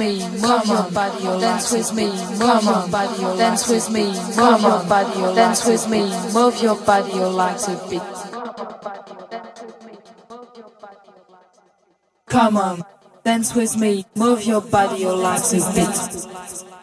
Me, move your body, dance with me, move your body, dance with me, move your body, or dance with me, move your body, your legs a bit. Come on, dance with me, move your body, your legs a bit.